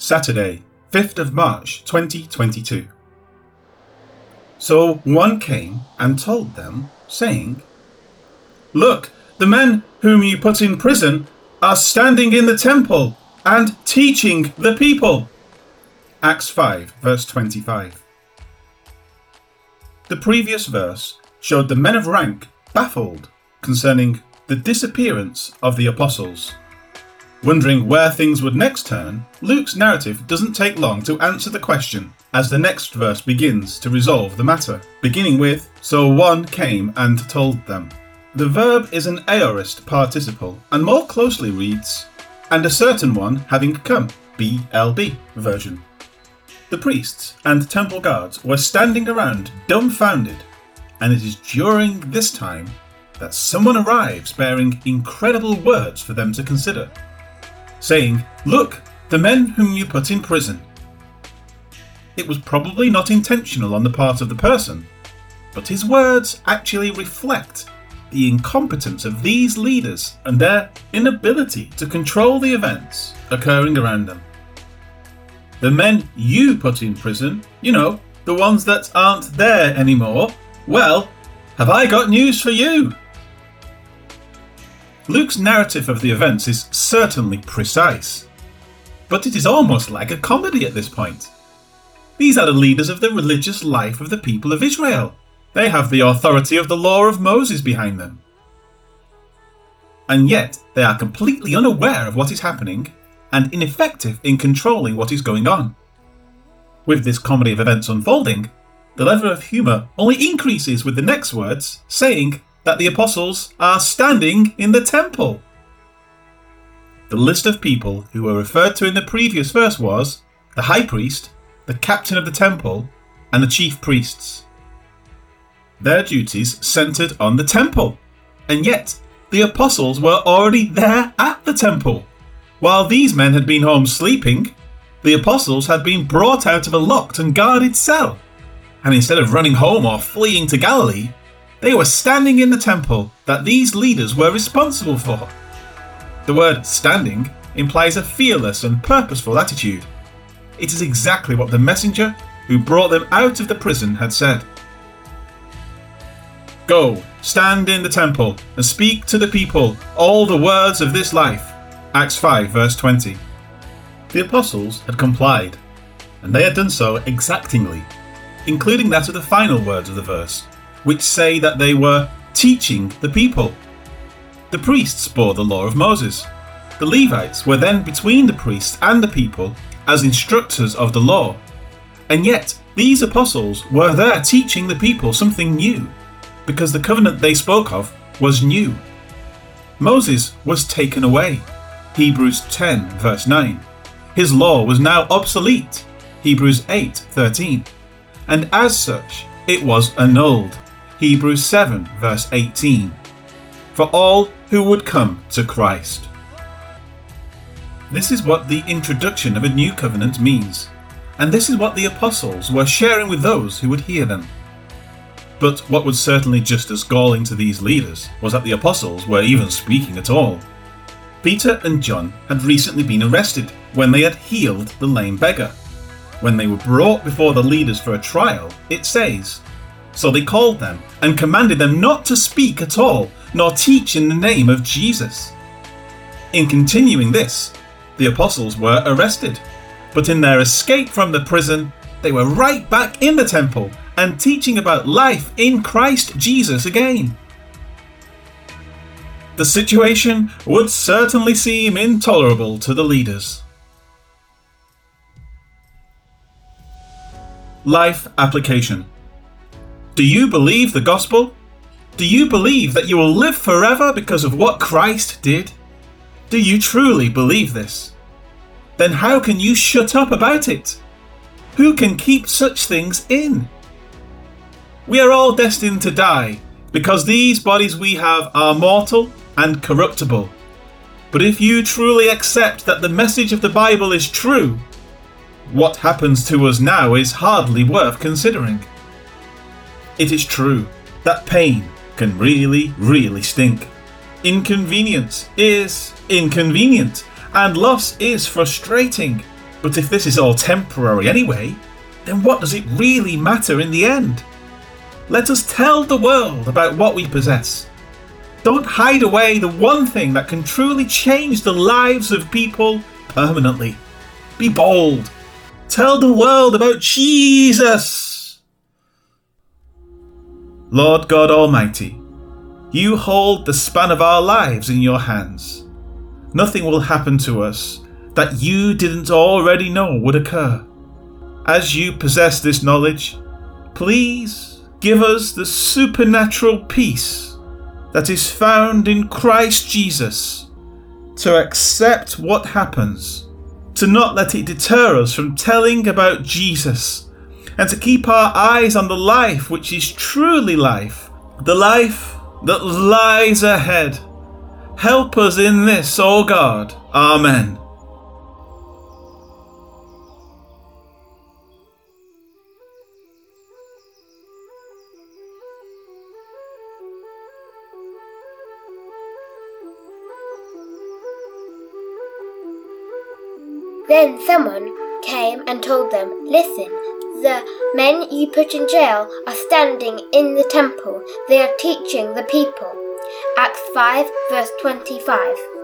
Saturday, 5th of March 2022. So one came and told them, saying, Look, the men whom you put in prison are standing in the temple and teaching the people. Acts 5, verse 25. The previous verse showed the men of rank baffled concerning the disappearance of the apostles. Wondering where things would next turn, Luke's narrative doesn't take long to answer the question as the next verse begins to resolve the matter, beginning with, So one came and told them. The verb is an aorist participle and more closely reads, And a certain one having come, BLB version. The priests and temple guards were standing around dumbfounded, and it is during this time that someone arrives bearing incredible words for them to consider, saying, Look, the men whom you put in prison. It was probably not intentional on the part of the person, but his words actually reflect the incompetence of these leaders and their inability to control the events occurring around them. The men you put in prison, you know, the ones that aren't there anymore, well, have I got news for you? Luke's narrative of the events is certainly precise, but it is almost like a comedy at this point. These are the leaders of the religious life of the people of Israel. They have the authority of the law of Moses behind them. And yet, they are completely unaware of what is happening and ineffective in controlling what is going on. With this comedy of events unfolding, the level of humour only increases with the next words saying that the apostles are standing in the temple. The list of people who were referred to in the previous verse was the high priest, the captain of the temple, and the chief priests. Their duties centered on the temple, and yet the apostles were already there at the temple. While these men had been home sleeping, the apostles had been brought out of a locked and guarded cell. And instead of running home or fleeing to Galilee, they were standing in the temple that these leaders were responsible for. The word standing implies a fearless and purposeful attitude. It is exactly what the messenger who brought them out of the prison had said. Go, stand in the temple, and speak to the people all the words of this life. Acts 5, verse 20. The apostles had complied, and they had done so exactingly, including that of the final words of the verse which say that they were teaching the people. The priests bore the law of Moses. The Levites were then between the priests and the people as instructors of the law. And yet, these apostles were there teaching the people something new, because the covenant they spoke of was new. Moses was taken away. Hebrews 10, verse 9. His law was now obsolete. Hebrews 8, 13. And as such, it was annulled. Hebrews 7, verse 18. For all who would come to Christ. This is what the introduction of a new covenant means, and this is what the apostles were sharing with those who would hear them. But what was certainly just as galling to these leaders was that the apostles were even speaking at all. Peter and John had recently been arrested when they had healed the lame beggar. When they were brought before the leaders for a trial, it says, so they called them and commanded them not to speak at all, nor teach in the name of Jesus. In continuing this, the apostles were arrested, but in their escape from the prison, they were right back in the temple and teaching about life in Christ Jesus again. The situation would certainly seem intolerable to the leaders. Life application. Do you believe the gospel? Do you believe that you will live forever because of what Christ did? Do you truly believe this? Then how can you shut up about it? Who can keep such things in? We are all destined to die because these bodies we have are mortal and corruptible. But if you truly accept that the message of the Bible is true, what happens to us now is hardly worth considering. It is true that pain can really, really stink. Inconvenience is inconvenient, and loss is frustrating. But if this is all temporary anyway, then what does it really matter in the end? Let us tell the world about what we possess. Don't hide away the one thing that can truly change the lives of people permanently. Be bold. Tell the world about Jesus. Lord God Almighty, you hold the span of our lives in your hands. Nothing will happen to us that you didn't already know would occur. As you possess this knowledge, please give us the supernatural peace that is found in Christ Jesus to accept what happens, to not let it deter us from telling about Jesus, and to keep our eyes on the life which is truly life, the life that lies ahead. Help us in this, O God. Amen. Then someone came and told them, Listen, the men you put in jail are standing in the temple. They are teaching the people. Acts 5, verse 25.